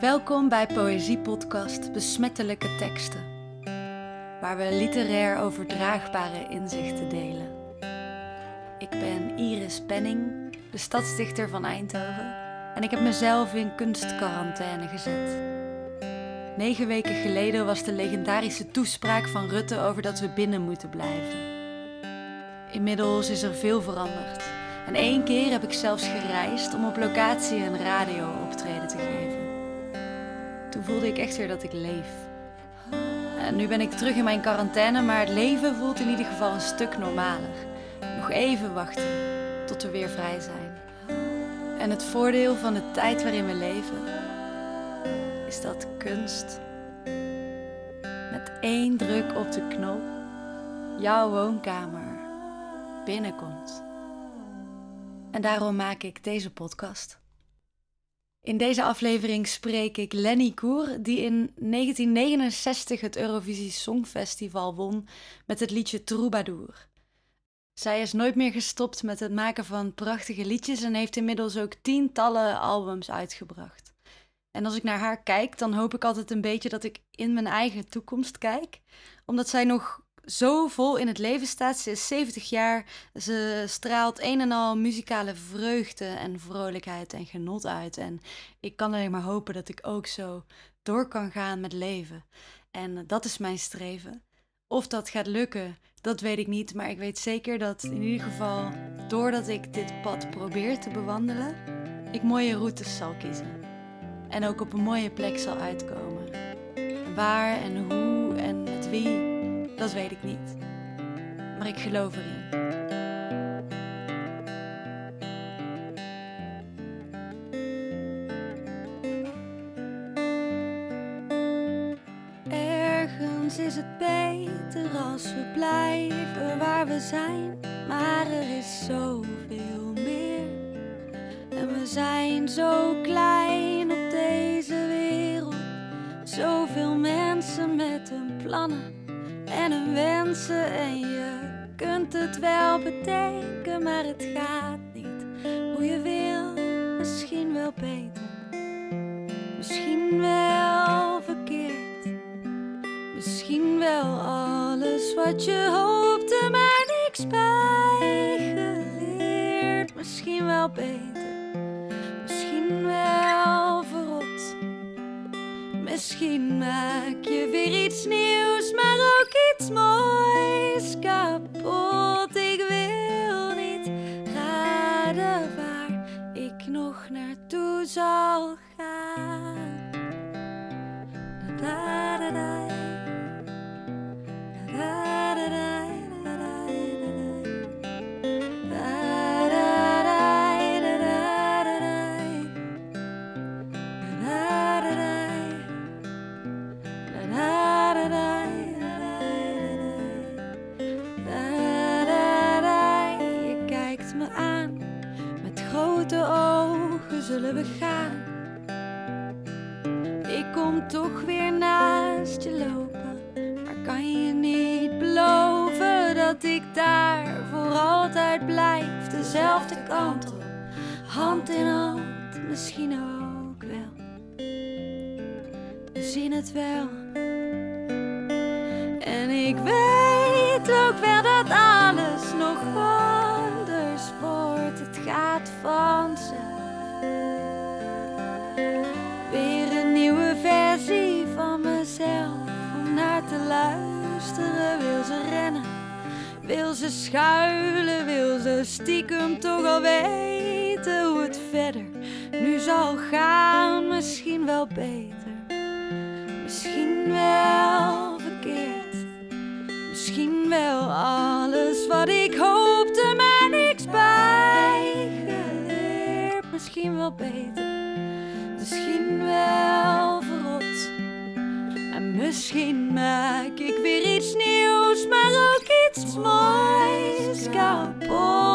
Welkom bij Poëziepodcast Besmettelijke Teksten, waar we literair overdraagbare inzichten delen. Ik ben Iris Penning, de stadsdichter van Eindhoven, en ik heb mezelf in kunstquarantaine gezet. Negen weken geleden was de legendarische toespraak van Rutte over dat we binnen moeten blijven. Inmiddels is er veel veranderd. En één keer heb ik zelfs gereisd om op locatie een radio-optreden te geven. Voelde ik echt weer dat ik leef. En nu ben ik terug in mijn quarantaine, maar het leven voelt in ieder geval een stuk normaler. Nog even wachten tot we weer vrij zijn. En het voordeel van de tijd waarin we leven is dat kunst met één druk op de knop jouw woonkamer binnenkomt. En daarom maak ik deze podcast. In deze aflevering spreek ik Lenny Koer, die in 1969 het Eurovisie Songfestival won met het liedje Troubadour. Zij is nooit meer gestopt met het maken van prachtige liedjes en heeft inmiddels ook tientallen albums uitgebracht. En als ik naar haar kijk, dan hoop ik altijd een beetje dat ik in mijn eigen toekomst kijk, omdat zij nog zo vol in het leven staat. Ze is 70 jaar. Ze straalt een en al muzikale vreugde en vrolijkheid en genot uit. En ik kan alleen maar hopen dat ik ook zo door kan gaan met leven. En dat is mijn streven. Of dat gaat lukken, dat weet ik niet. Maar ik weet zeker dat in ieder geval, doordat ik dit pad probeer te bewandelen, ik mooie routes zal kiezen. En ook op een mooie plek zal uitkomen. Waar en hoe en met wie dat weet ik niet. Maar ik geloof erin. Ergens is het beter als we blijven waar we zijn, maar er is zoveel meer. En we zijn zo klein op deze wereld, zoveel mensen met hun plannen en hun wensen en je kunt het wel bedenken, maar het gaat niet hoe je wil. Misschien wel beter, misschien wel verkeerd, misschien wel alles wat je hoopte, maar niks bijgeleerd. Misschien wel beter, misschien wel verrot. Misschien maak je weer iets nieuws, maar iets moois kapot. Ik wil niet raden waar ik nog naartoe zal gaan. Daar voor altijd blijf, dezelfde kant op, hand in hand, misschien ook wel. We zien het wel. En ik weet ook wel dat alles nog anders wordt. Het gaat vanzelf. Weer een nieuwe versie van mezelf om naar te luisteren. Wil ze rennen, wil ze schuilen, wil ze stiekem toch al weten hoe het verder nu zal gaan. Misschien wel beter, misschien wel verkeerd. Misschien wel alles wat ik hoopte, maar niks bijgeleerd. Misschien wel beter, misschien wel verrot. En misschien maak ik weer iets nieuws, maar ook mais que a boca.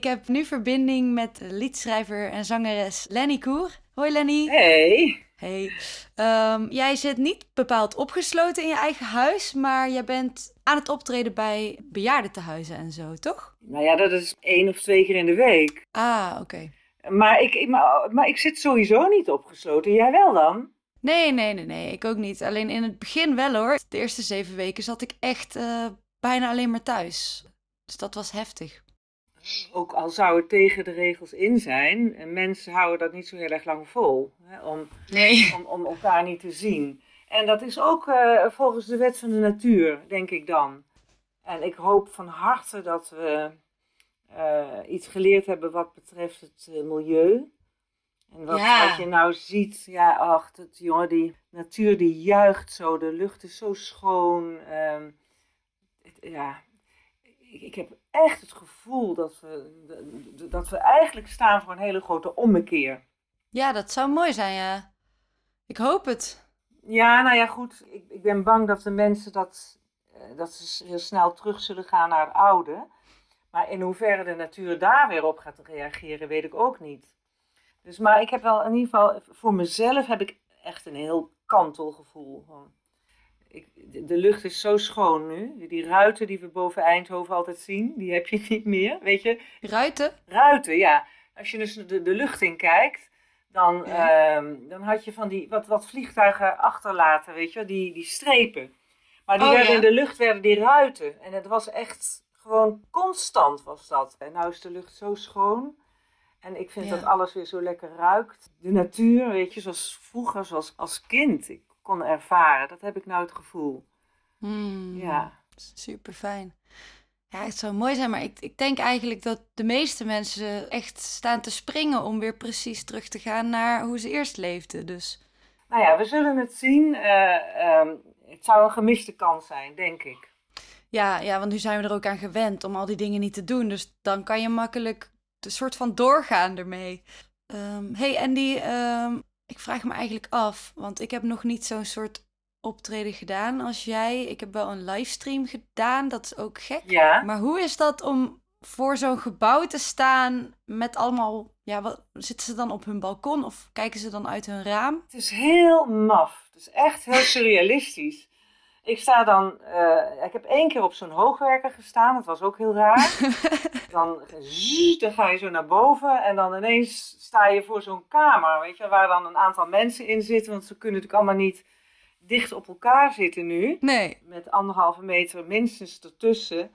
Ik heb nu verbinding met liedschrijver en zangeres Lenny Koer. Hoi Lenny. Hey. Hey. Ehm, jij zit niet bepaald opgesloten in je eigen huis, maar jij bent aan het optreden bij bejaardentehuizen en zo, toch? Nou ja, dat is één of twee keer in de week. Ah, oké. Maar, ik, maar, maar ik zit sowieso niet opgesloten. Jij wel dan? Nee, nee, nee, nee. Ik ook niet. Alleen in het begin wel hoor. De eerste zeven weken zat ik echt uh, bijna alleen maar thuis. Dus dat was heftig. Ook al zou het tegen de regels in zijn, en mensen houden dat niet zo heel erg lang vol. Hè, om, nee. om, om elkaar niet te zien. En dat is ook uh, volgens de wet van de natuur, denk ik dan. En ik hoop van harte dat we uh, iets geleerd hebben wat betreft het uh, milieu. En wat, Ja. wat je nou ziet, ja, ach, dat, jongen, die natuur die juicht zo, de lucht is zo schoon. ehm, het- ja, ik, ik heb echt het gevoel dat we, dat we eigenlijk staan voor een hele grote ommekeer. Ja, dat zou mooi zijn, ja. Ik hoop het. Ja, nou ja, goed. Ik, ik ben bang dat de mensen dat, eh, dat ze heel snel terug zullen gaan naar het oude. Maar in hoeverre de natuur daar weer op gaat reageren, weet ik ook niet. Dus, maar ik heb wel in ieder geval, voor mezelf heb ik echt een heel kantelgevoel. Gewoon. Ik, de, lucht is zo schoon nu. Die ruiten die we boven Eindhoven altijd zien, die heb je niet meer. Weet je, Ruiten? ruiten, ja. Als je dus de, de lucht in kijkt, dan, Ja. ehm, dan had je van die wat, wat vliegtuigen achterlaten, weet je, die, die strepen. Maar die Oh, werden ja. in de lucht werden die ruiten. En het was echt gewoon constant was dat. En nou is de lucht zo schoon. En ik vind Ja. dat alles weer zo lekker ruikt. De natuur, weet je, zoals vroeger, zoals als kind ik kon ervaren. Dat heb ik nou het gevoel. Hmm. Ja. Super fijn. Ja, het zou mooi zijn, maar ik, ik denk eigenlijk dat de meeste mensen echt staan te springen om weer precies terug te gaan naar hoe ze eerst leefden. Dus Nou ja, we zullen het zien. Eh, ehm, het zou een gemiste kans zijn, denk ik. ja, ja, want nu zijn we er ook aan gewend om al die dingen niet te doen. Dus dan kan je makkelijk een soort van doorgaan ermee. Ehm hey Andy, ehm, ik vraag me eigenlijk af, want ik heb nog niet zo'n soort optreden gedaan als jij. Ik heb wel een livestream gedaan, dat is ook gek. Ja. Maar hoe is dat om voor zo'n gebouw te staan met allemaal... Ja, wat, zitten ze dan op hun balkon of kijken ze dan uit hun raam? Het is heel maf. Het is echt heel surrealistisch. Ik sta dan, eh, ik heb één keer op zo'n hoogwerker gestaan, dat was ook heel raar. Dan, zzz, dan ga je zo naar boven en dan ineens sta je voor zo'n kamer, weet je, waar dan een aantal mensen in zitten, want ze kunnen natuurlijk allemaal niet dicht op elkaar zitten nu, Nee. met anderhalve meter minstens ertussen.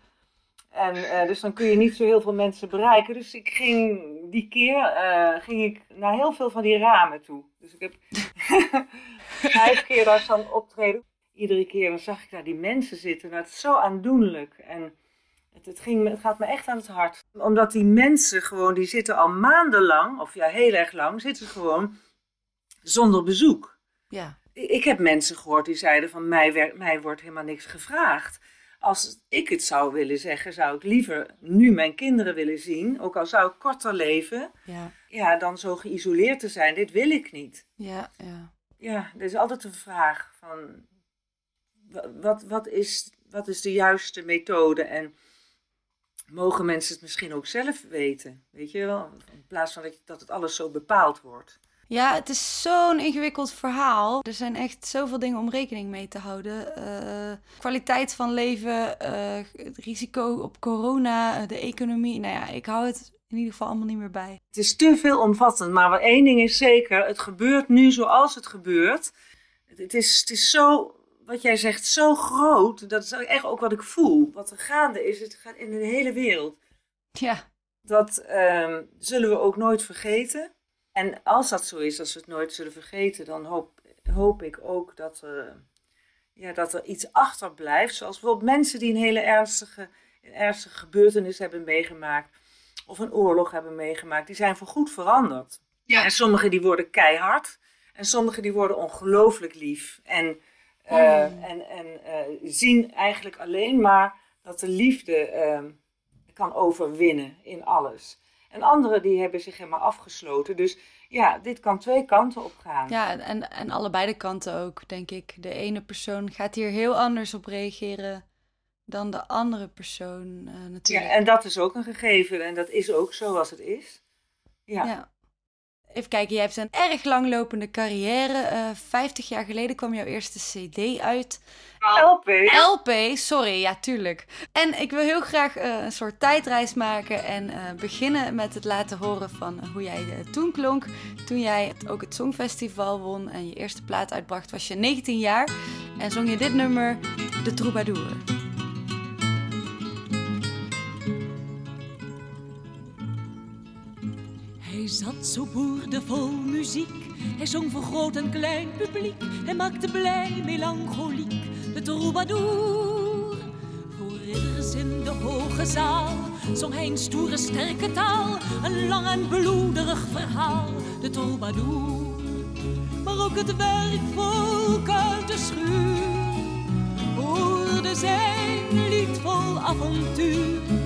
En eh, dus dan kun je niet zo heel veel mensen bereiken. Dus ik ging die keer eh, ging ik naar heel veel van die ramen toe. Dus ik heb vijf keer daar staan optreden. Iedere keer dan zag ik daar die mensen zitten. Nou, het is zo aandoenlijk. En het, het, ging, het gaat me echt aan het hart. Omdat die mensen gewoon, die zitten al maandenlang, of ja, heel erg lang, zitten gewoon zonder bezoek. Ja. Ik heb mensen gehoord die zeiden van mij, mij wordt helemaal niks gevraagd. Als ik het zou willen zeggen, zou ik liever nu mijn kinderen willen zien, ook al zou ik korter leven, Ja. ja, dan zo geïsoleerd te zijn. Dit wil ik niet. Ja. Ja. Ja, er is altijd een vraag van wat, wat, is, wat is de juiste methode en mogen mensen het misschien ook zelf weten? Weet je wel, in plaats van dat, het alles zo bepaald wordt. Ja, het is zo'n ingewikkeld verhaal. Er zijn echt zoveel dingen om rekening mee te houden. Eh, kwaliteit van leven, eh, het risico op corona, eh, de economie. Nou ja, ik hou het in ieder geval allemaal niet meer bij. Het is te veel omvattend, maar wat één ding is zeker: het gebeurt nu zoals het gebeurt. Het is, het is zo, wat jij zegt, zo groot. Dat is echt ook wat ik voel. Wat er gaande is, het gaat in de hele wereld. Ja, Dat ehm, zullen we ook nooit vergeten. En als dat zo is, als we het nooit zullen vergeten, dan hoop, hoop ik ook dat er, ja, dat er iets achterblijft. Zoals bijvoorbeeld mensen die een hele ernstige, een ernstige gebeurtenis hebben meegemaakt. Of een oorlog hebben meegemaakt. Die zijn voorgoed veranderd. Ja. En sommigen die worden keihard. En sommigen die worden ongelooflijk lief. En, eh, Mm. en, en eh, zien eigenlijk alleen maar dat de liefde ehm, kan overwinnen in alles. En anderen die hebben zich helemaal afgesloten. Dus ja, dit kan twee kanten op gaan. ja en, en allebei de kanten ook, denk ik. De ene persoon gaat hier heel anders op reageren dan de andere persoon uh, natuurlijk. Ja, en dat is ook een gegeven en dat is ook zoals het is. Ja. ja. Even kijken, je hebt een erg langlopende carrière. Uh, eh, 50 jaar geleden kwam jouw eerste CD uit. LP. LP, sorry, ja, tuurlijk. En ik wil heel graag uh, een soort tijdreis maken en uh, beginnen met het laten horen van hoe jij toen klonk. Toen jij ook het Songfestival won en je eerste plaat uitbracht, was je 19 jaar. En zong je dit nummer, De Troubadour. Hij zat zo boerdevol muziek. Hij zong voor groot en klein publiek. Hij maakte blij, melancholiek, de troubadour. Voor ridders in de hoge zaal zong hij een stoere, sterke taal. Een lang en bloederig verhaal, de troubadour. Maar ook het werkvolk uit de schuur hoorde zijn lied vol avontuur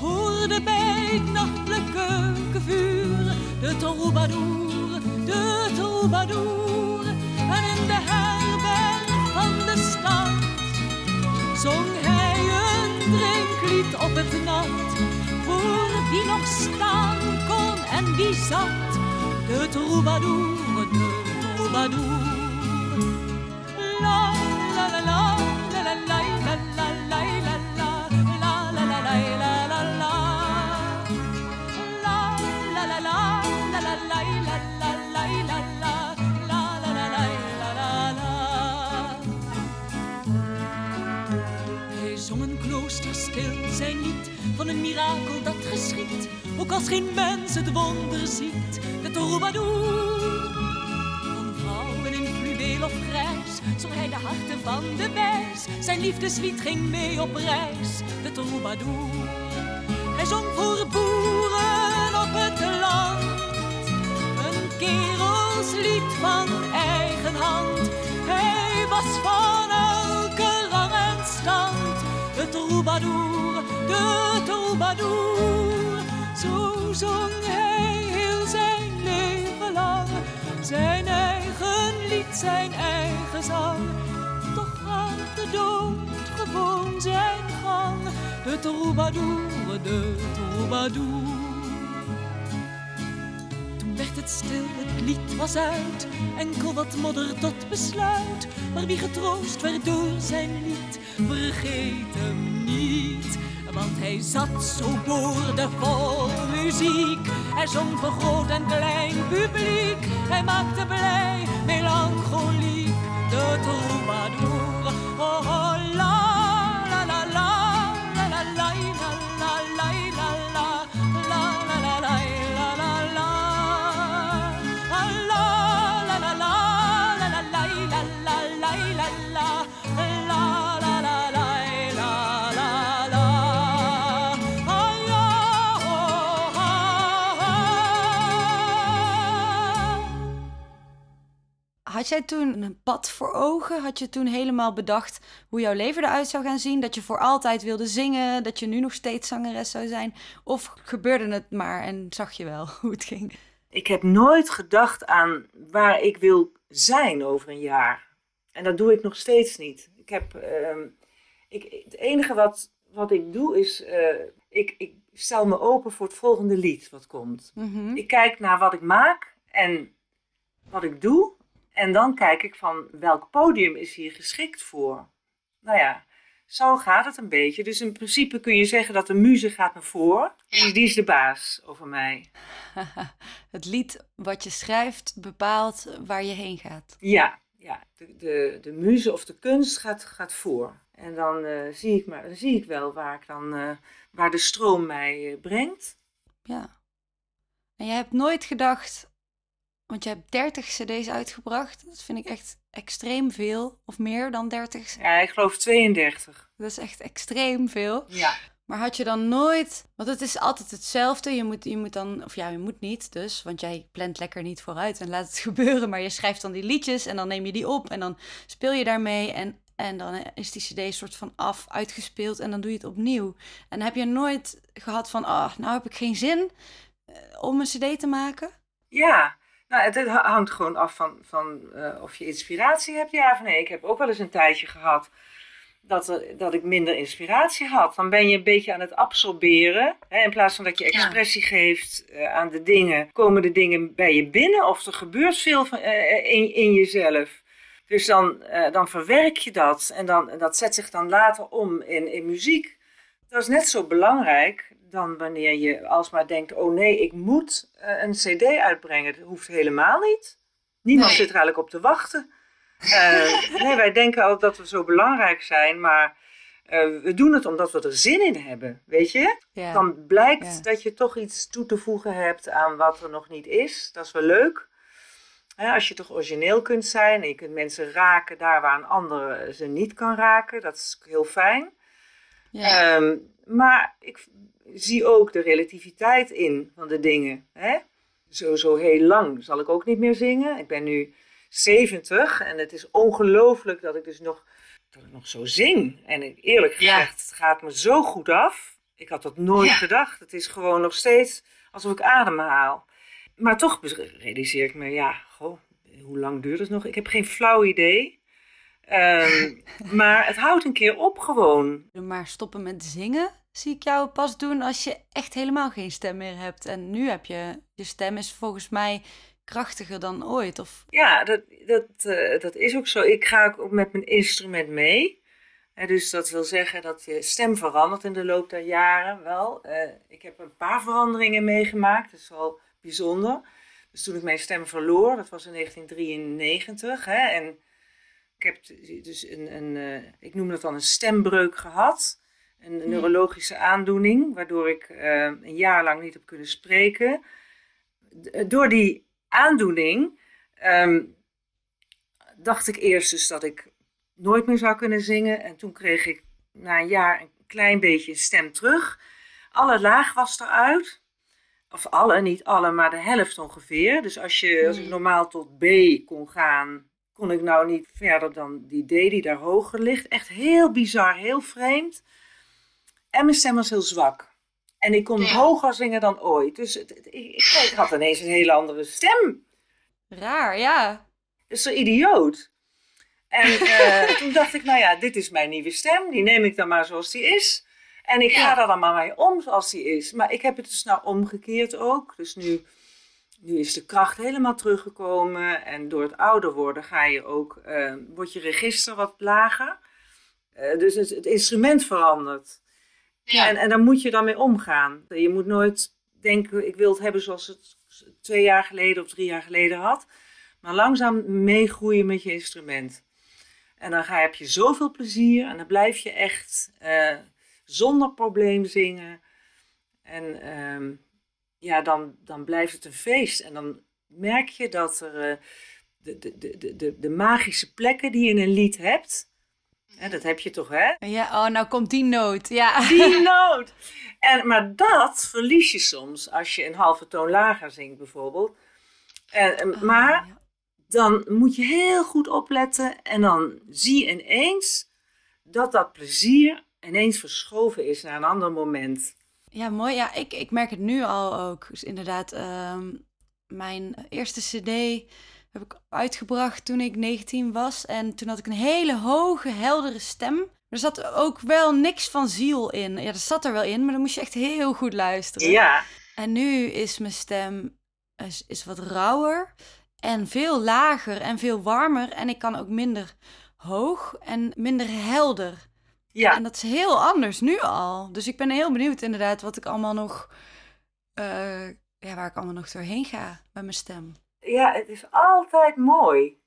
hoorde bij het nachtelijke vuur de troubadour, de troubadour. En in de herberg van de stad zong hij een drinklied op het nat. Voor wie nog staan kon en wie zat, de troubadour, de troubadour. La la la la la la la la als geen mens het wonder ziet. De troubadour van vrouwen in fluweel of grijs, zong hij de harten van de wijs. Zijn liefdeslied ging mee op reis, de troubadour. Hij zong voor boeren op het land. Een kerelslied van eigen hand. Hij was van elke rang en stand. De troubadour, de troubadour. Zo zong hij heel zijn leven lang. Zijn eigen lied, zijn eigen zang. Toch gaat de dood gewoon zijn gang. De troubadour, de troubadour. Toen werd het stil, het lied was uit, enkel wat modder tot besluit. Maar wie getroost werd door zijn lied, vergeet hem niet. Want hij zat zo boordevol muziek. Hij zong voor groot en klein publiek. Hij maakte blij, melancholiek, de troubadour. Oh, oh Had jij toen een pad voor ogen? Had je toen helemaal bedacht hoe jouw leven eruit zou gaan zien? Dat je voor altijd wilde zingen? Dat je nu nog steeds zangeres zou zijn? Of gebeurde het maar en zag je wel hoe het ging? Ik heb nooit gedacht aan waar ik wil zijn over een jaar. En dat doe ik nog steeds niet. Ik heb, uh, ik, het enige wat, wat ik doe is, uh, ik, ik stel me open voor het volgende lied wat komt. Mhm. Ik kijk naar wat ik maak en wat ik doe. En dan kijk ik van welk podium is hier geschikt voor. Nou ja, zo gaat het een beetje. Dus in principe kun je zeggen dat de muze gaat naar voor. Die, die is de baas over mij. het lied wat je schrijft bepaalt waar je heen gaat. Ja, ja. De, de, de muze of de kunst gaat, gaat voor. En dan, uh, zie, ik maar, zie ik wel waar, ik dan, uh, waar de stroom mij uh, brengt. Ja. En je hebt nooit gedacht, want je hebt 30 cd's uitgebracht. Dat vind ik echt extreem veel. Of meer dan 30. Ja, ik geloof 32. Dat is echt extreem veel. Ja. Maar had je dan nooit... Want het is altijd hetzelfde. Je moet, je moet dan... Of ja, je moet niet dus. Want jij plant lekker niet vooruit en laat het gebeuren. Maar je schrijft dan die liedjes en dan neem je die op. En dan speel je daarmee. En, en dan is die cd soort van af, uitgespeeld. En dan doe je het opnieuw. En heb je nooit gehad van... Oh, nou heb ik geen zin eh, om een cd te maken? Ja, nou, het, het hangt gewoon af van, van uh, of je inspiratie hebt, ja of nee. Ik heb ook wel eens een tijdje gehad dat, dat ik minder inspiratie had. Dan ben je een beetje aan het absorberen. Hè, in plaats van dat je expressie geeft uh, aan de dingen, komen de dingen bij je binnen of er gebeurt veel van, uh, in, in jezelf. Dus dan, dan verwerk je dat en dan, dat zet zich dan later om in, in muziek. Dat is net zo belangrijk dan wanneer je alsmaar denkt: oh nee, ik moet een CD uitbrengen. Dat hoeft helemaal niet. Niemand zit er eigenlijk op te wachten. Uh, nee, wij denken altijd dat we zo belangrijk zijn, maar uh, we doen het omdat we er zin in hebben, weet je? Ja. Dan blijkt ja. dat je toch iets toe te voegen hebt aan wat er nog niet is. Dat is wel leuk. als je toch origineel kunt zijn en je kunt mensen raken daar waar een ander ze niet kan raken, dat is heel fijn. Ja. Um, maar ik zie ook de relativiteit in van de dingen. Hè? Zo, zo heel lang zal ik ook niet meer zingen. Ik ben nu 70 en het is ongelooflijk dat ik dus nog, dat ik nog zo zing. En eerlijk gezegd, het gaat me zo goed af. Ik had dat nooit gedacht. Het is gewoon nog steeds alsof ik adem haal. Maar toch realiseer ik me, ja, goh, hoe lang duurt het nog? Ik heb geen flauw idee. Um, maar het houdt een keer op gewoon. Maar stoppen met zingen zie ik jou pas doen als je echt helemaal geen stem meer hebt. En nu heb je, je stem is volgens mij krachtiger dan ooit. Of... Ja, dat, dat, uh, dat is ook zo. Ik ga ook met mijn instrument mee. dus dat wil zeggen dat je stem verandert in de loop der jaren wel. Uh, ik heb een paar veranderingen meegemaakt, dat is wel bijzonder. Dus toen ik mijn stem verloor, dat was in 1993. Hè, en ik heb dus een, een uh, ik noem dat dan een stembreuk gehad. Een, een neurologische aandoening, waardoor ik een jaar lang niet heb kunnen spreken. Door die aandoening ehm, dacht ik eerst dus dat ik nooit meer zou kunnen zingen. En toen kreeg ik na een jaar een klein beetje stem terug. Alle laag was eruit. Of alle, niet alle, maar de helft ongeveer. Dus als, je, als ik hmm. normaal tot B kon gaan, kon ik nou niet verder dan die D die daar hoger ligt. Echt heel bizar, heel vreemd. En mijn stem was heel zwak. En ik kon hoger zingen dan ooit. Dus ik, ik, had ineens een hele andere stem. Raar, ja. Dat is zo idioot. En uh, toen dacht ik, nou ja, dit is mijn nieuwe stem. Die neem ik dan maar zoals die is. En ik ga er dan maar mee om zoals die is. Maar ik heb het dus nou omgekeerd ook. Dus nu, nu is de kracht helemaal teruggekomen. En door het ouder worden ga je ook, uh, wordt je register wat lager. Uh, dus het, het instrument verandert. Ja. En, en daar moet je dan mee omgaan. Je moet nooit denken, ik wil het hebben zoals het twee jaar geleden of drie jaar geleden had. Maar langzaam meegroeien met je instrument. En dan ga, heb je zoveel plezier en dan blijf je echt uh, zonder probleem zingen. En uh, ja, dan, dan blijft het een feest. En dan merk je dat er uh, de, de, de, de, de magische plekken die je in een lied hebt, dat heb je toch, hè? Ja, oh, nou komt die noot. Ja. Die noot. En, maar dat verlies je soms als je een halve toon lager zingt, bijvoorbeeld. En, oh, maar dan moet je heel goed opletten en dan zie je ineens dat dat plezier ineens verschoven is naar een ander moment. Ja, mooi. Ja, ik, ik merk het nu al ook. Dus inderdaad, ehm, mijn eerste cd heb ik uitgebracht toen ik 19 was. En toen had ik een hele hoge, heldere stem. Er zat ook wel niks van ziel in. Ja, er zat er wel in, maar dan moest je echt heel goed luisteren. Ja. En nu is mijn stem is, is wat rauwer en veel lager en veel warmer. En ik kan ook minder hoog en minder helder. Ja. En dat is heel anders nu al. Dus ik ben heel benieuwd inderdaad wat ik allemaal nog... Uh, ja, waar ik allemaal nog doorheen ga met mijn stem ja, het is altijd mooi.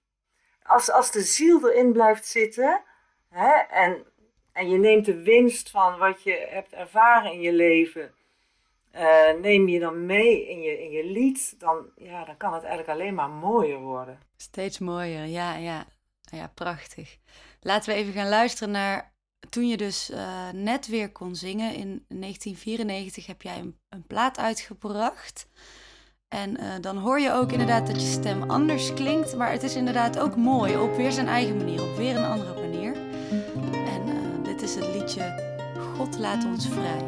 Als, als de ziel erin blijft zitten hè, en, en je neemt de winst van wat je hebt ervaren in je leven, uh, neem je dan mee in je, in je lied, dan, ja, dan kan het eigenlijk alleen maar mooier worden. Steeds mooier, ja, ja. Ja, prachtig. Laten we even gaan luisteren naar toen je dus uh, net weer kon zingen. In 1994 heb jij een, een plaat uitgebracht. En uh, dan hoor je ook inderdaad dat je stem anders klinkt, maar het is inderdaad ook mooi op weer zijn eigen manier, op weer een andere manier. En uh, dit is het liedje God laat ons vrij.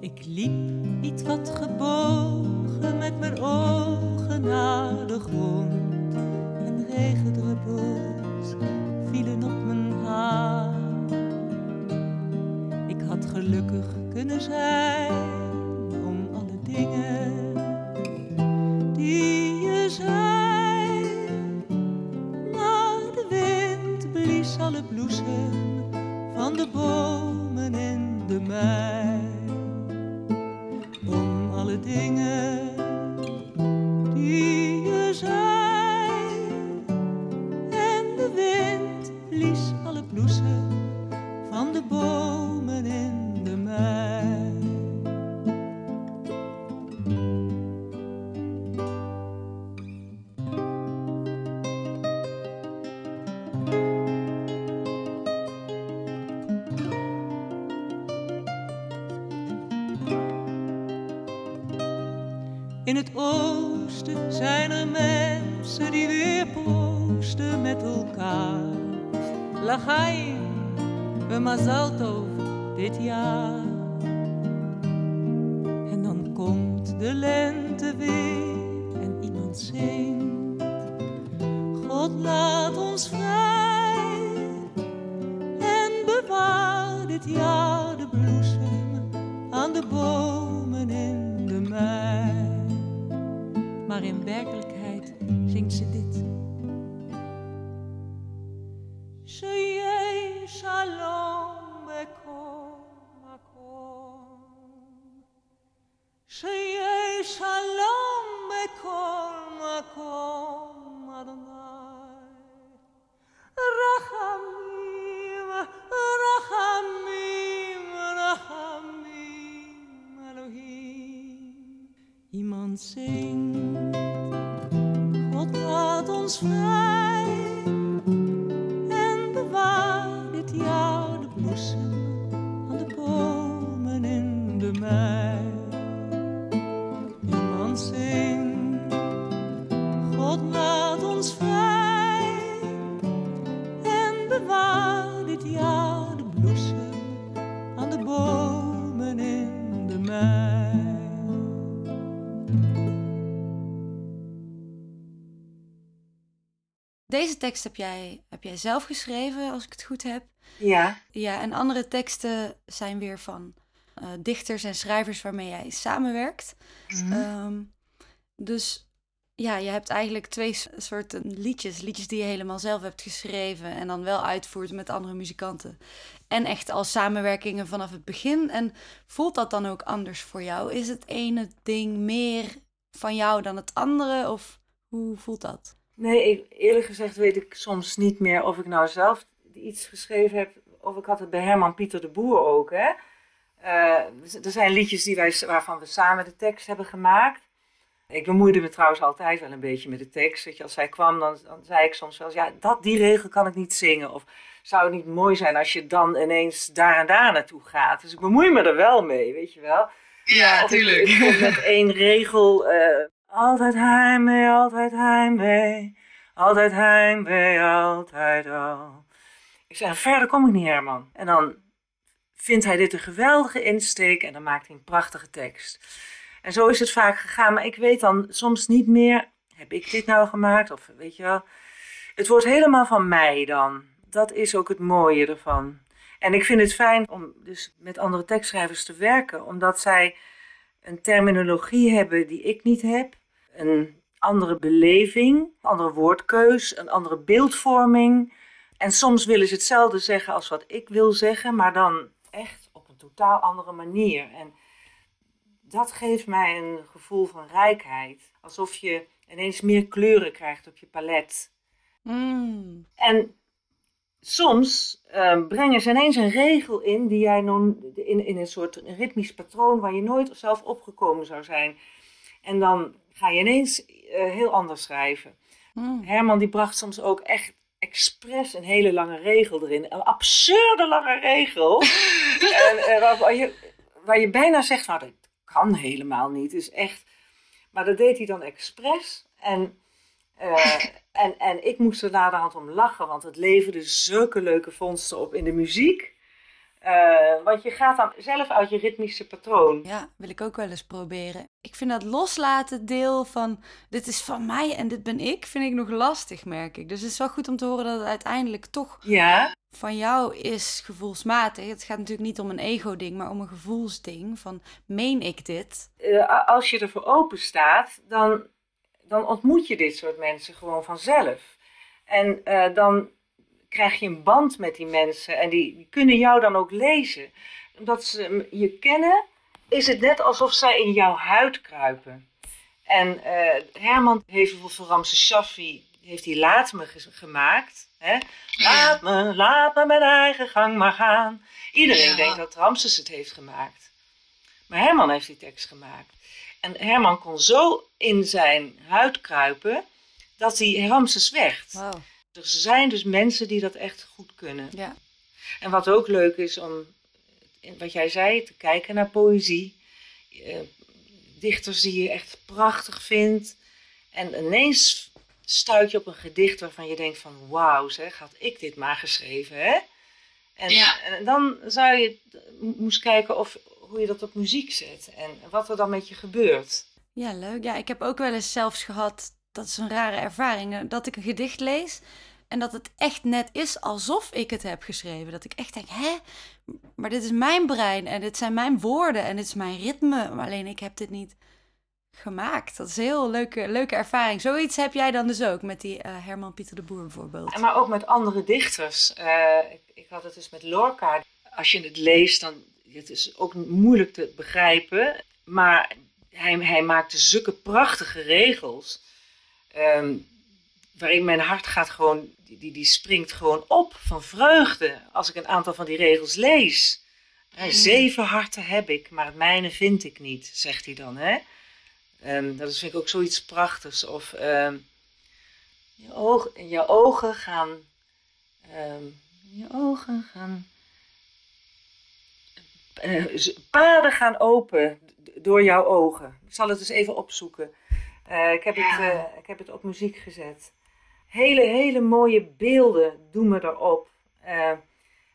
Ik liep iets wat gebogen met mijn ogen naar de grond. En regendruppels vielen op gelukkig kunnen zijn om alle dingen die je zei. Maar de wind blies alle bloesem van de bomen in de mei. Dit jaar. En dan komt de lente weer en iemand zingt. God laat ons vrij en bewaar dit jaar de bloesem aan de bomen in de mei. Maar in werkelijkheid zingt ze dit. Shalom Shalom bekom makom Adonai. Rachamim, rachamim, rachamim, Elohim. Iemand zingt, God laat ons vrij en bewaar dit jaar de bloesem aan de bomen in de mei. Deze tekst heb jij, heb jij zelf geschreven, als ik het goed heb. Ja, Ja, en andere teksten zijn weer van eh, dichters en schrijvers waarmee jij samenwerkt. Ehm, dus ja, je hebt eigenlijk twee soorten liedjes. Liedjes die je helemaal zelf hebt geschreven en dan wel uitvoert met andere muzikanten. En echt als samenwerkingen vanaf het begin. En voelt dat dan ook anders voor jou? Is het ene ding meer van jou dan het andere? Of hoe voelt dat? Nee, ik, eerlijk gezegd weet ik soms niet meer of ik nou zelf iets geschreven heb. Of ik had het bij Herman Pieter de Boer ook. Hè? Eh, er zijn liedjes die wij, waarvan we samen de tekst hebben gemaakt. Ik bemoeide me trouwens altijd wel een beetje met de tekst. Dat je, als zij kwam, dan, dan zei ik soms wel eens, ja, dat, die regel kan ik niet zingen. Of zou het niet mooi zijn als je dan ineens daar en daar naartoe gaat. Dus ik bemoei me er wel mee, weet je wel. Ja, Of tuurlijk. Ik, met één regel. eh, altijd heimwee, altijd heimwee. Altijd heimwee, altijd al. Ik zeg, verder kom ik niet, Herman. En dan vindt hij dit een geweldige insteek en dan maakt hij een prachtige tekst. En zo is het vaak gegaan, maar ik weet dan soms niet meer, heb ik dit nou gemaakt? Of weet je wel, het wordt helemaal van mij dan. Dat is ook het mooie ervan. En ik vind het fijn om dus met andere tekstschrijvers te werken, omdat zij een terminologie hebben die ik niet heb, een andere beleving, een andere woordkeus, een andere beeldvorming. En soms willen ze hetzelfde zeggen als wat ik wil zeggen, maar dan echt op een totaal andere manier. En dat geeft mij een gevoel van rijkheid. Alsof je ineens meer kleuren krijgt op je palet. Mm. En soms eh, brengen ze ineens een regel in die jij non, in, in een soort ritmisch patroon waar je nooit zelf opgekomen zou zijn. En dan ga je ineens eh, heel anders schrijven. Mm. Herman die bracht soms ook echt expres een hele lange regel erin. Een absurde lange regel. en, eh, waar, waar je, waar je bijna zegt, nou dat kan helemaal niet. Is echt... Maar dat deed hij dan expres. En, eh, en, en ik moest er naderhand om lachen, want het leverde zulke leuke vondsten op in de muziek. Eh, want je gaat dan zelf uit je ritmische patroon. Ja, wil ik ook wel eens proberen. Ik vind dat loslaten deel van dit is van mij en dit ben ik, vind ik nog lastig, merk ik. Dus het is wel goed om te horen dat het uiteindelijk toch Ja, van jou is gevoelsmatig. Het gaat natuurlijk niet om een ego-ding, maar om een gevoelsding. Van, meen ik dit? Uh, als je ervoor open staat, dan, dan ontmoet je dit soort mensen gewoon vanzelf. En uh, dan krijg je een band met die mensen en die, die kunnen jou dan ook lezen. Omdat ze je kennen, is het net alsof zij in jouw huid kruipen. En uh, Herman heeft bijvoorbeeld voor Ramse Shaffi, heeft hij Laat Me gemaakt. Hè? Laat me, laat me mijn eigen gang maar gaan. Iedereen denkt dat Ramses het heeft gemaakt. Maar Herman heeft die tekst gemaakt. En Herman kon zo in zijn huid kruipen dat hij Ramses werd. Wow. Er zijn dus mensen die dat echt goed kunnen. Ja. En wat ook leuk is om, wat jij zei, te kijken naar poëzie. Uh, dichters die je echt prachtig vindt. En ineens stuit je op een gedicht waarvan je denkt van wauw zeg, had ik dit maar geschreven hè? En, en dan zou je moest kijken of, hoe je dat op muziek zet en wat er dan met je gebeurt. Ja, leuk. Ja, ik heb ook wel eens zelfs gehad, dat is een rare ervaring, dat ik een gedicht lees en dat het echt net is alsof ik het heb geschreven. Dat ik echt denk, hè? Maar dit is mijn brein en dit zijn mijn woorden en dit is mijn ritme. Maar alleen ik heb dit niet gemaakt. Dat is een heel leuke, leuke ervaring. Zoiets heb jij dan dus ook met die uh, Herman Pieter de Boer bijvoorbeeld. En maar ook met andere dichters. Uh, ik, ik, had het dus met Lorca. Als je het leest, dan het is ook moeilijk te begrijpen. Maar hij, hij maakte zulke prachtige regels. Um, waarin mijn hart gaat gewoon, die, die springt gewoon op van vreugde als ik een aantal van die regels lees. Mm. Zeven harten heb ik, maar het mijne vind ik niet, zegt hij dan. Hè? Um, dat vind ik ook zoiets prachtigs. Of um, je, oog, je ogen gaan. Um, je ogen gaan. Uh, paden gaan open door jouw ogen. Ik zal het eens even opzoeken. Uh, ik, heb het, uh, ik heb het op muziek gezet. Hele, hele mooie beelden doen me erop.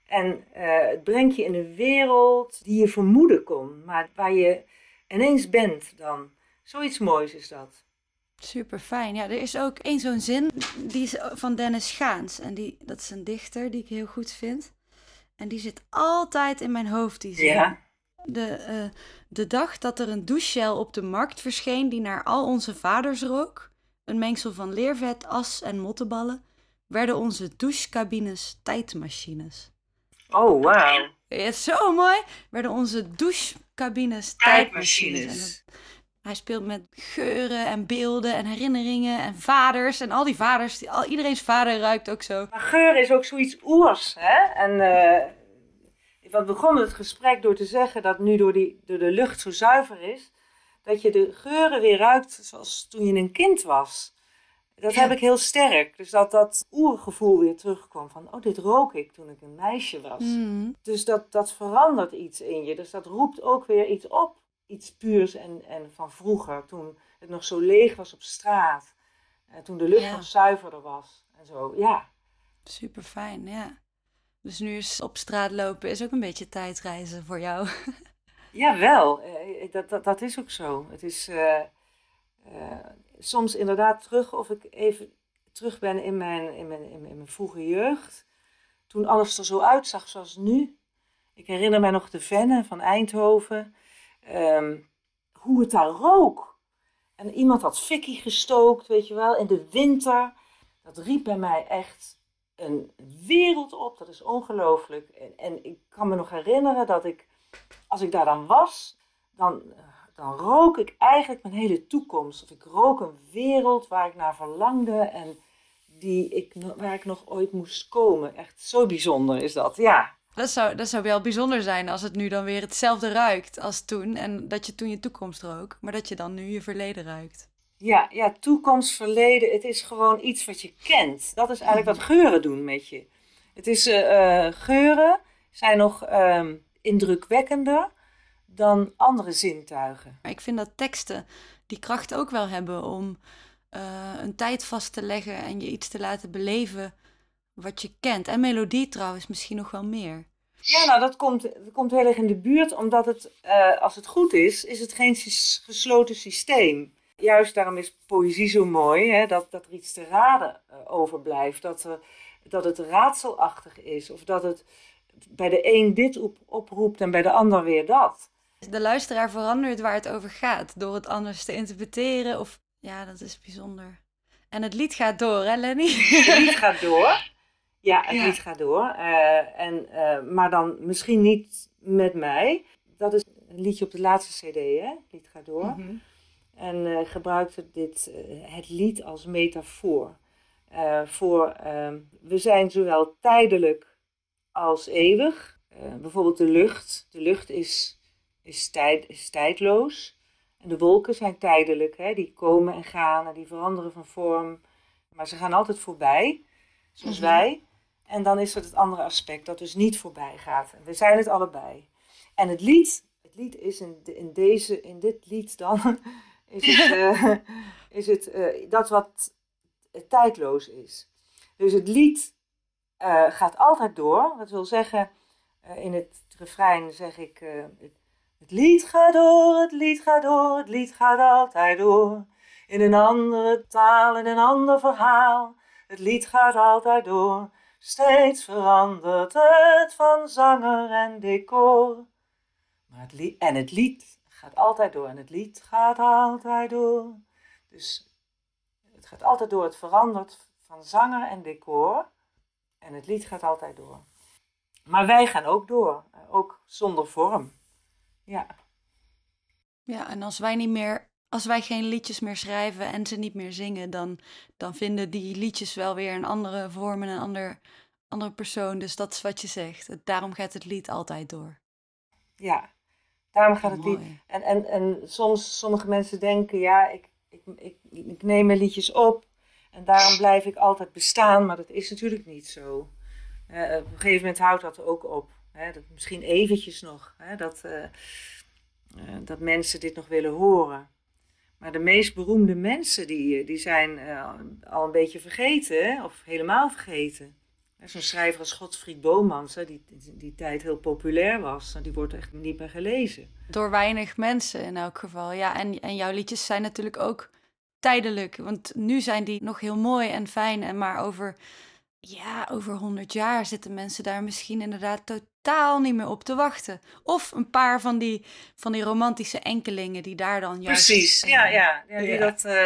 en het brengt je in een wereld die je vermoeden kon, maar waar je ineens bent dan. Zoiets moois is dat. Super fijn. Ja, er is ook één zo'n zin, die is van Dennis Gaans. En die, dat is een dichter die ik heel goed vind. En die zit altijd in mijn hoofd, die zin. Ja. De, uh, de dag dat er een douchegel op de markt verscheen die naar al onze vaders rook, een mengsel van leervet, as en mottenballen, werden onze douchecabines tijdmachines. Oh, wauw. Ja, zo mooi. Werden onze douchecabines tijdmachines. tijdmachines. Hij speelt met geuren en beelden en herinneringen en vaders. En al die vaders, die, al, iedereen's vader ruikt ook zo. Maar geur is ook zoiets oers, hè? En uh, we begonnen het gesprek door te zeggen dat nu door, die, door de lucht zo zuiver is, dat je de geuren weer ruikt zoals toen je een kind was. Dat heb ik heel sterk. Dus dat dat oergevoel weer terugkwam van, oh, dit rook ik toen ik een meisje was. Mm. Dus dat, dat verandert iets in je. Dus dat roept ook weer iets op iets puurs en, en van vroeger, toen het nog zo leeg was op straat. En eh, toen de lucht nog zuiverder was en zo, ja. Super fijn, ja. Dus nu is op straat lopen is ook een beetje tijdreizen voor jou. ja, wel. Eh, dat, dat, dat is ook zo. Het is uh, uh, soms inderdaad terug of ik even terug ben in mijn, in mijn, in mijn vroege jeugd. Toen alles er zo uitzag zoals nu. Ik herinner mij nog de Venne van Eindhoven. Ehm, hoe het daar rook. En iemand had fikkie gestookt, weet je wel, in de winter. Dat riep bij mij echt een wereld op. Dat is ongelooflijk. En, en ik kan me nog herinneren dat ik, als ik daar dan was, dan, dan rook ik eigenlijk mijn hele toekomst. Of ik rook een wereld waar ik naar verlangde en die ik, waar ik nog ooit moest komen. Echt zo bijzonder is dat, ja. Dat zou, dat zou wel bijzonder zijn als het nu dan weer hetzelfde ruikt als toen. En dat je toen je toekomst rook, maar dat je dan nu je verleden ruikt. Ja, ja, toekomst, verleden, het is gewoon iets wat je kent. Dat is eigenlijk wat geuren doen met je. Het is, uh, geuren zijn nog uh, indrukwekkender dan andere zintuigen. Ik vind dat teksten die kracht ook wel hebben om uh, een tijd vast te leggen en je iets te laten beleven wat je kent. En melodie trouwens misschien nog wel meer. Ja, nou dat komt, dat komt heel erg in de buurt, omdat het, uh, als het goed is, is het geen gesloten systeem. Juist daarom is poëzie zo mooi, hè, dat, dat er iets te raden uh, overblijft. Dat er dat het raadselachtig is. Of dat het bij de een dit op, oproept en bij de ander weer dat. De luisteraar verandert waar het over gaat. Door het anders te interpreteren. Of ja, dat is bijzonder. En het lied gaat door, hè Lenny? Het lied gaat door. Ja, het lied gaat door. Eh, en, uh, maar dan misschien niet met mij. Dat is een liedje op de laatste cd, hè? Het lied gaat door. Mm -hmm. En uh, gebruikte dit, het lied als metafoor. voor, ehm, we zijn zowel tijdelijk als eeuwig. bijvoorbeeld de lucht. De lucht is, is, tijd, is tijdloos. En de wolken zijn tijdelijk. Hè? Die komen en gaan en die veranderen van vorm. Maar ze gaan altijd voorbij, zoals -hmm. wij. En dan is er het andere aspect dat dus niet voorbij gaat. We zijn het allebei. En het lied, het lied is in, in, deze, in dit lied dan, is het, uh, is het uh, dat wat tijdloos is. Dus het lied uh, gaat altijd door. Dat wil zeggen, in het refrein zeg ik, het, het lied gaat door, het lied gaat door, het lied gaat altijd door. In een andere taal, in een ander verhaal. Het lied gaat altijd door. Steeds verandert het van zanger en decor. Maar het en het lied gaat altijd door. En het lied gaat altijd door. Dus het gaat altijd door. Het verandert van zanger en decor. En het lied gaat altijd door. Maar wij gaan ook door. Ook zonder vorm. Ja. Ja, en als wij niet meer als wij geen liedjes meer schrijven en ze niet meer zingen, dan, dan vinden die liedjes wel weer een andere vorm en een ander, andere persoon. Dus dat is wat je zegt. Daarom gaat het lied altijd door. Ja, daarom gaat het lied. En, en, en soms, sommige mensen denken, ja, ik, ik, ik, ik neem mijn liedjes op en daarom blijf ik altijd bestaan. Maar dat is natuurlijk niet zo. Uh, op een gegeven moment houdt dat ook op. Hè? Dat, misschien eventjes nog, hè? Dat, uh, uh, dat mensen dit nog willen horen. Maar de meest beroemde mensen die, die zijn uh, al een beetje vergeten, of helemaal vergeten. Zo'n schrijver als Godfried Bomans, die die, die tijd heel populair was, die wordt echt niet meer gelezen. Door weinig mensen in elk geval, ja. En, en jouw liedjes zijn natuurlijk ook tijdelijk, want nu zijn die nog heel mooi en fijn, en maar over, ja, over honderd jaar zitten mensen daar misschien inderdaad totaal niet meer op te wachten. Of een paar van die, van die romantische enkelingen die daar dan juist... Precies, ja, ja. ja, die ja. dat... Uh,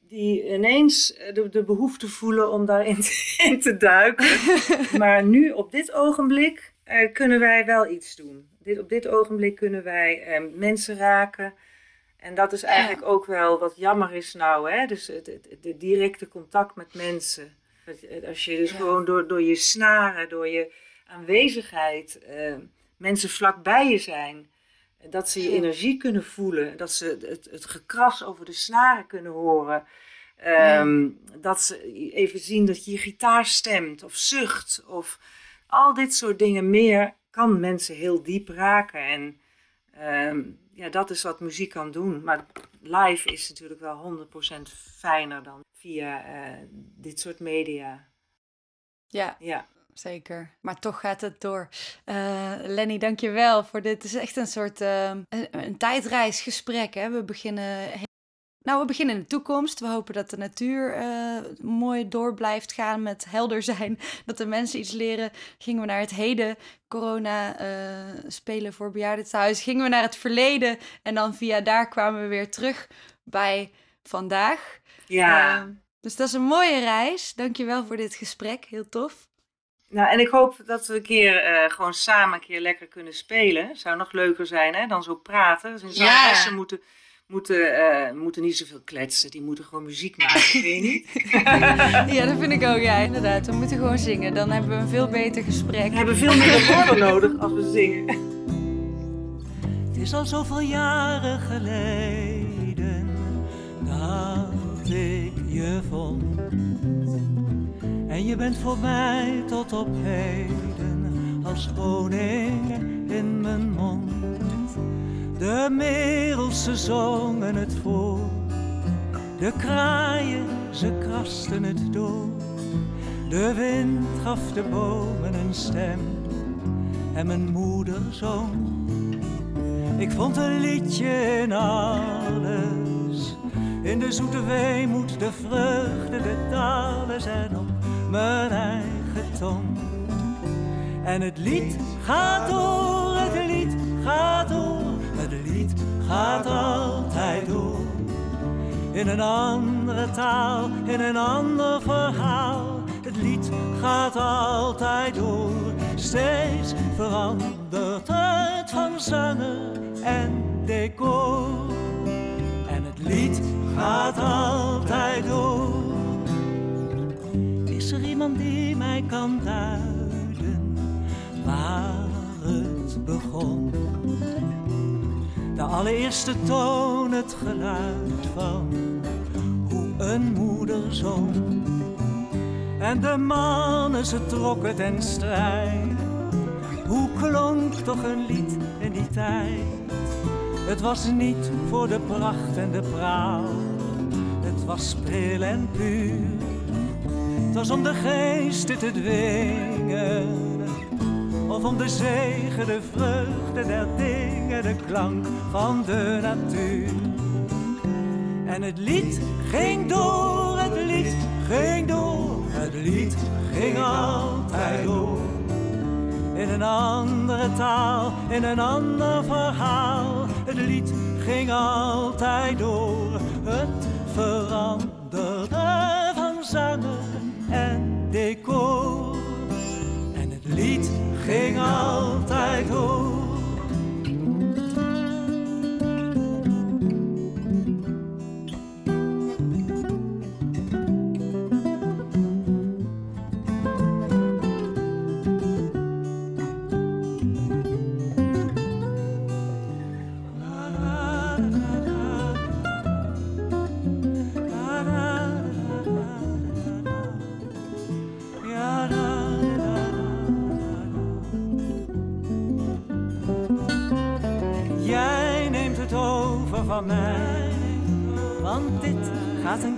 die ineens de, de behoefte voelen om daarin te, in te duiken. maar nu, op dit ogenblik, uh, kunnen wij wel iets doen. Dit, op dit ogenblik kunnen wij uh, mensen raken. En dat is eigenlijk ja. ook wel wat jammer is nou. Hè? Dus het, het, het directe contact met mensen. Als je dus ja. gewoon door, door je snaren, door je aanwezigheid, uh, mensen vlakbij je zijn. Dat ze je energie kunnen voelen. Dat ze het, het gekras over de snaren kunnen horen. Um, ja. Dat ze even zien dat je je gitaar stemt of zucht. Of al dit soort dingen meer kan mensen heel diep raken. En um, ja, dat is wat muziek kan doen. Maar live is natuurlijk wel 100% fijner dan via uh, dit soort media. Ja. ja zeker. Maar toch gaat het door. Uh, Lenny, dank je wel voor dit. Het is echt een soort uh, een, een, tijdreisgesprek. Hè? We beginnen... Nou, we beginnen in de toekomst. We hopen dat de natuur mooi door blijft gaan met helder zijn. Dat de mensen iets leren. Gingen we naar het heden, corona spelen voor bejaardentehuis. Gingen we naar het verleden. En dan via daar kwamen we weer terug bij vandaag. Ja. dus dat is een mooie reis. Dank je wel voor dit gesprek. Heel tof. Nou, en ik hoop dat we een keer uh, gewoon samen een keer lekker kunnen spelen. Zou nog leuker zijn, hè, dan zo praten. Dus zangeressen ja. moeten, moeten, uh, moeten niet zoveel kletsen. Die moeten gewoon muziek maken, vind je niet? ja, dat vind ik ook, ja, inderdaad. We moeten gewoon zingen. Dan hebben we een veel beter gesprek. We hebben veel minder woorden nodig als we zingen. Het is al zoveel jaren geleden je vond. En je bent voor mij tot op heden als honing in mijn mond. De merels ze zongen het voor, de kraaien ze krasten het door. De wind gaf de bomen een stem en mijn moeder zong. Ik vond een liedje in alles, in de zoete weemoed, de vreugde, de dalen en op mijn eigen eigen tong. En het lied gaat door, het lied gaat door, het lied gaat altijd door. In een andere taal, in een ander verhaal, het lied gaat altijd door. Steeds verandert het van zanger en decor. En het lied gaat altijd door. Is er iemand die mij kan duiden waar het begon? De allereerste toon, het geluid van hoe een moeder zong. En de mannen, ze trokken ten strijd. Hoe klonk toch een lied in die tijd? Het was niet voor de pracht en de praal. Was pril en puur. Het was om de geesten te dwingen. Of om de zegen, de vreugde der dingen, de klank van de natuur. En het lied ging door, het lied ging door, het lied ging altijd door. In een andere taal, in een ander verhaal, het lied ging altijd door. Het veranderde van zanger en decor. En het lied ging altijd door.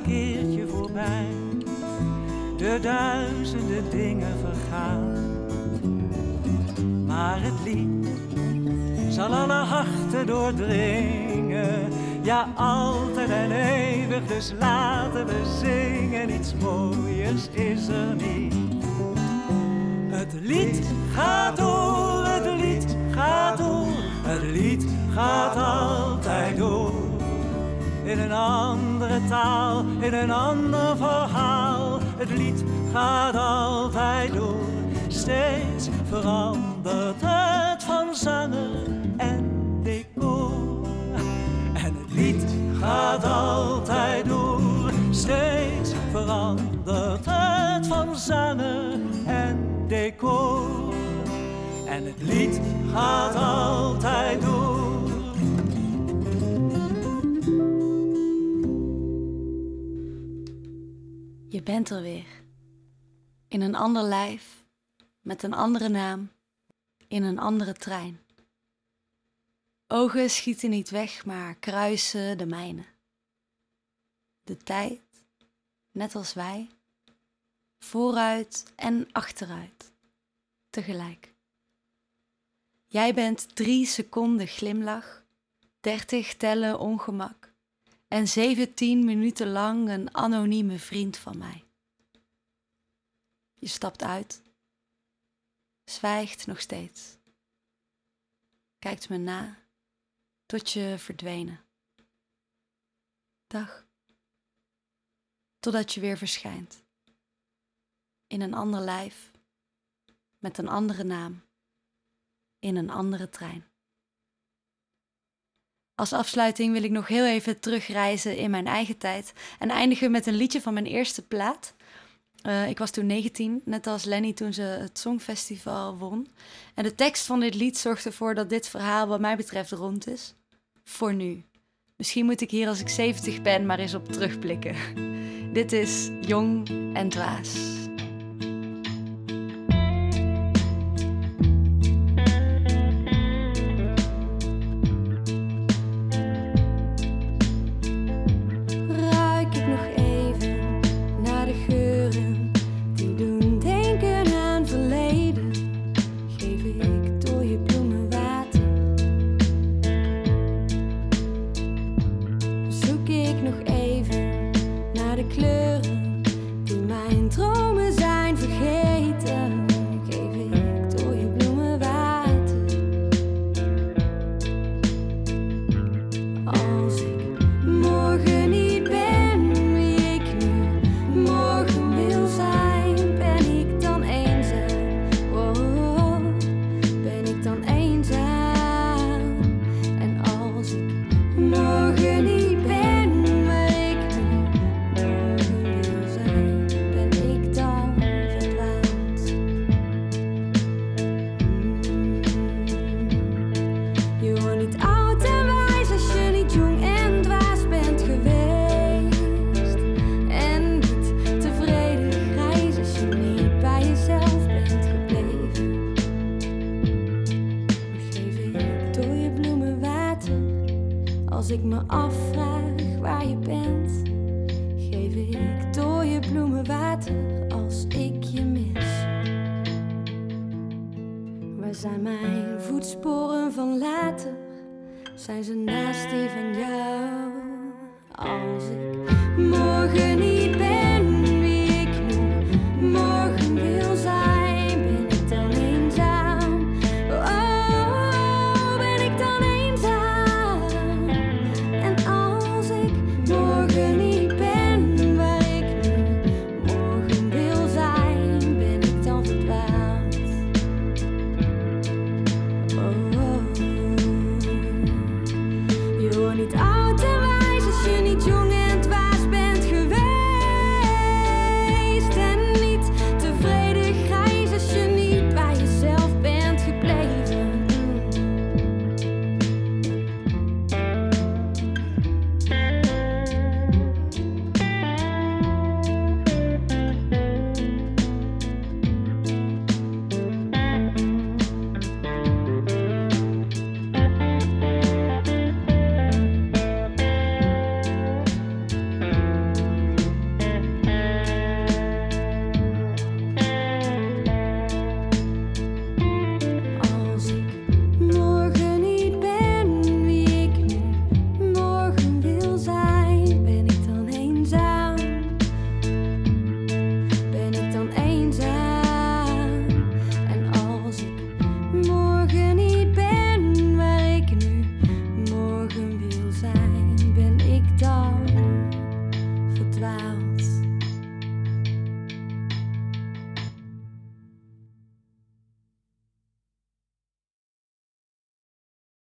Keertje voorbij. De duizenden dingen vergaan, maar het lied zal alle harten doordringen. Ja, altijd en eeuwig, dus laten we zingen. Iets mooiers is er niet. Het lied gaat door, het lied gaat door, het lied gaat altijd door. In een andere taal, in een ander verhaal, het lied gaat altijd door. Steeds verandert het van zanger en decor. En het lied gaat altijd door, steeds verandert het van zanger en decor. En het lied gaat altijd door. Je bent er weer. In een ander lijf, met een andere naam, in een andere trein. Ogen schieten niet weg, maar kruisen de mijne. De tijd, net als wij, vooruit en achteruit, tegelijk. Jij bent drie seconden glimlach, dertig tellen ongemak en zeventien minuten lang een anonieme vriend van mij. Je stapt uit, zwijgt nog steeds, kijkt me na tot je verdwenen. Dag, totdat je weer verschijnt, in een ander lijf, met een andere naam, in een andere trein. Als afsluiting wil ik nog heel even terugreizen in mijn eigen tijd en eindigen met een liedje van mijn eerste plaat. Uh, ik was toen 19, net als Lenny toen ze het Songfestival won. En de tekst van dit lied zorgt ervoor dat dit verhaal wat mij betreft rond is. Voor nu. Misschien moet ik hier als ik 70 ben maar eens op terugblikken. dit is Jong en Dwaas.